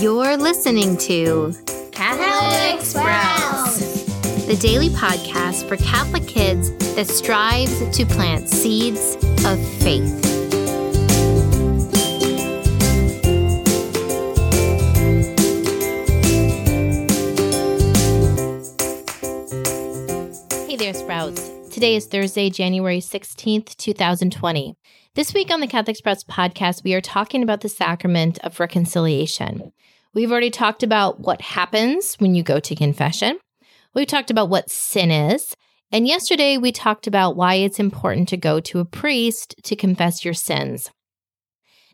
You're listening to Catholic Sprouts, the daily podcast for Catholic kids that strives to plant seeds of faith. Hey there, Sprouts. Today is Thursday, January 16th, 2020. This week on the Catholic Sprouts podcast, we are talking about the sacrament of reconciliation. We've already talked about what happens when you go to confession. We've talked about what sin is. And yesterday, we talked about why it's important to go to a priest to confess your sins.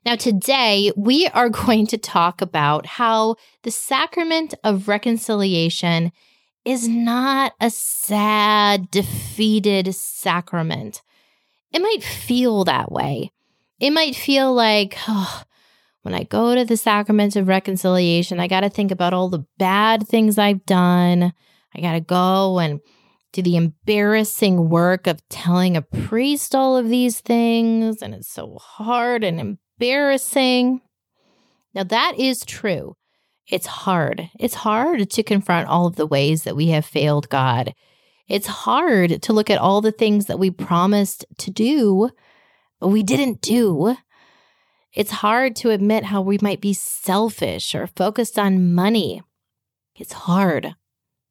Now, today, we are going to talk about how the sacrament of reconciliation is not a sad, defeated sacrament. It might feel that way. It might feel like, oh, when I go to the sacrament of reconciliation, I got to think about all the bad things I've done. I got to go and do the embarrassing work of telling a priest all of these things. And it's so hard and embarrassing. Now, that is true. It's hard. It's hard to confront all of the ways that we have failed God. It's hard to look at all the things that we promised to do, but we didn't do. It's hard to admit how we might be selfish or focused on money. It's hard.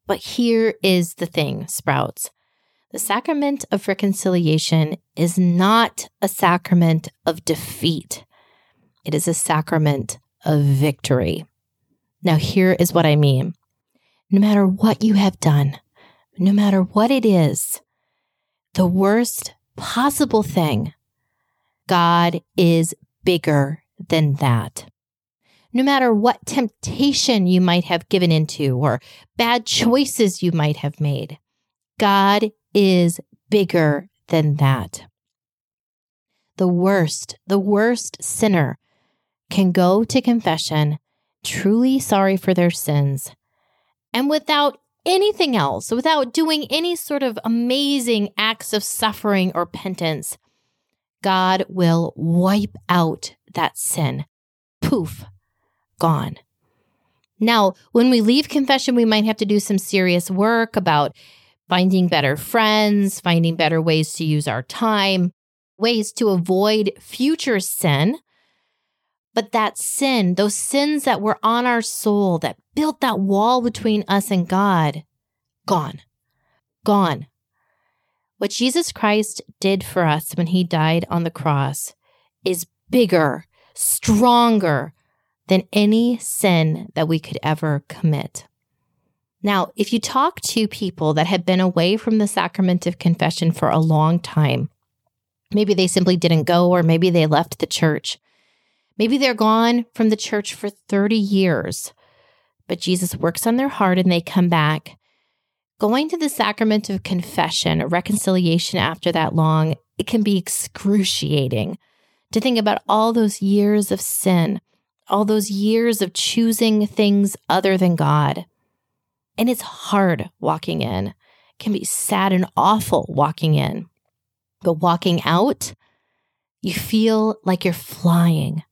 But here is the thing, Sprouts. The sacrament of reconciliation is not a sacrament of defeat. It is a sacrament of victory. Now, here is what I mean. No matter what you have done, no matter what it is, the worst possible thing, God is bigger than that. No matter what temptation you might have given into or bad choices you might have made, God is bigger than that. The worst, the worst sinner can go to confession truly sorry for their sins and without anything else, without doing any sort of amazing acts of suffering or penance, God will wipe out that sin. Poof, gone. Now, when we leave confession, we might have to do some serious work about finding better friends, finding better ways to use our time, ways to avoid future sin. But that sin, those sins that were on our soul that built that wall between us and God, gone, gone. What Jesus Christ did for us when he died on the cross is bigger, stronger than any sin that we could ever commit. Now, if you talk to people that have been away from the sacrament of confession for a long time, maybe they simply didn't go, or maybe they left the church. Maybe they're gone from the church for 30 years, but Jesus works on their heart and they come back. Going to the sacrament of confession or reconciliation after that long, it can be excruciating to think about all those years of sin, all those years of choosing things other than God. And it's hard walking in. It can be sad and awful walking in. But walking out, you feel like you're flying.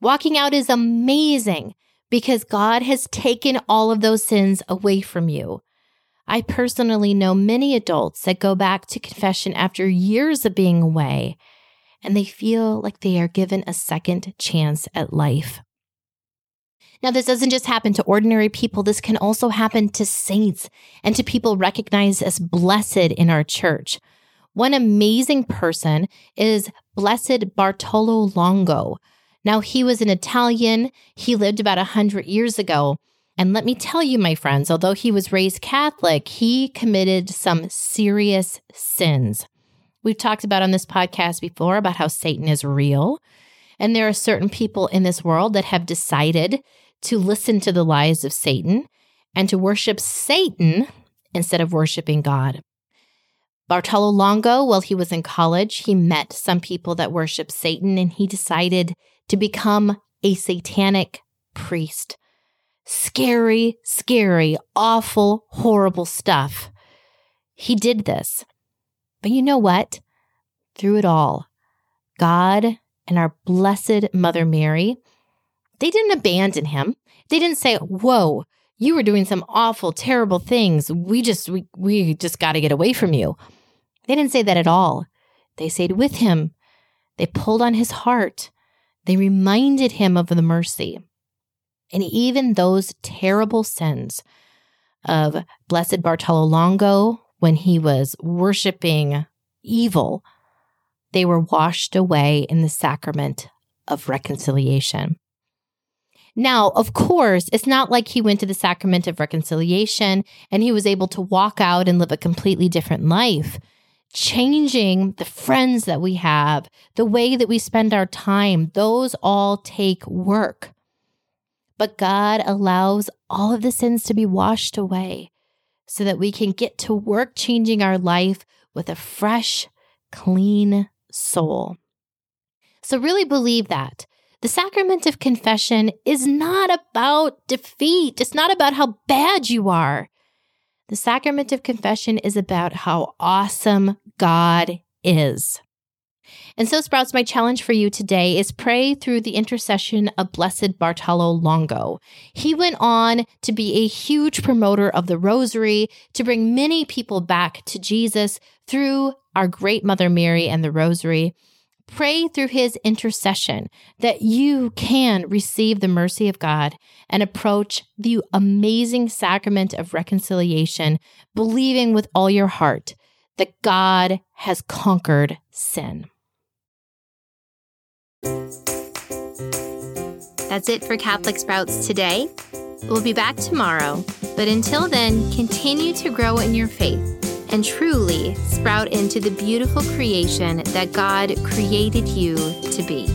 Walking out is amazing because God has taken all of those sins away from you. I personally know many adults that go back to confession after years of being away and they feel like they are given a second chance at life. Now, this doesn't just happen to ordinary people, this can also happen to saints and to people recognized as blessed in our church. One amazing person is Blessed Bartolo Longo. Now, he was an Italian. He lived about 100 years ago. And let me tell you, my friends, although he was raised Catholic, he committed some serious sins. We've talked about on this podcast before about how Satan is real. And there are certain people in this world that have decided to listen to the lies of Satan and to worship Satan instead of worshiping God. Bartolo Longo, while he was in college, he met some people that worship Satan and he decided to become a satanic priest. Scary, scary, awful, horrible stuff. He did this. But you know what? Through it all, God and our Blessed Mother Mary, they didn't abandon him. They didn't say, Whoa, you were doing some awful, terrible things. We just, we, we just got to get away from you. They didn't say that at all. They stayed with him. They pulled on his heart. They reminded him of the mercy. And even those terrible sins of Blessed Bartolo Longo when he was worshiping evil, they were washed away in the sacrament of reconciliation. Now, of course, it's not like he went to the sacrament of reconciliation and he was able to walk out and live a completely different life. Changing the friends that we have, the way that we spend our time, those all take work. But God allows all of the sins to be washed away so that we can get to work changing our life with a fresh, clean soul. So, really believe that the sacrament of confession is not about defeat. It's not about how bad you are. The sacrament of confession is about how awesome God is. And so, Sprouts, my challenge for you today is pray through the intercession of Blessed Bartolo Longo. He went on to be a huge promoter of the rosary, to bring many people back to Jesus through our great Mother Mary and the rosary. Pray through his intercession that you can receive the mercy of God and approach the amazing sacrament of reconciliation, believing with all your heart that God has conquered sin. That's it for Catholic Sprouts today. We'll be back tomorrow, but until then, continue to grow in your faith and truly sprout into the beautiful creation that God created you to be.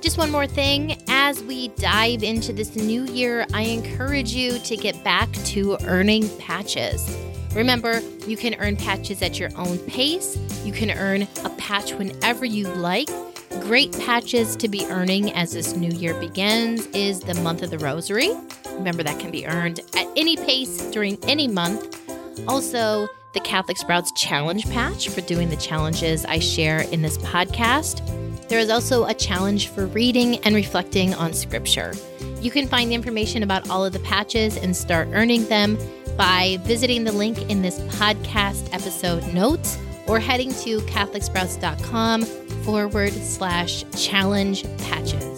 Just one more thing. As we dive into this new year, I encourage you to get back to earning patches. Remember, you can earn patches at your own pace. You can earn a patch whenever you like great patches to be earning as this new year begins is the month of the rosary. Remember, that can be earned at any pace during any month. Also, the Catholic Sprouts Challenge Patch for doing the challenges I share in this podcast. There is also a challenge for reading and reflecting on scripture. You can find the information about all of the patches and start earning them by visiting the link in this podcast episode notes or heading to CatholicSprouts.com forward slash challenge patches.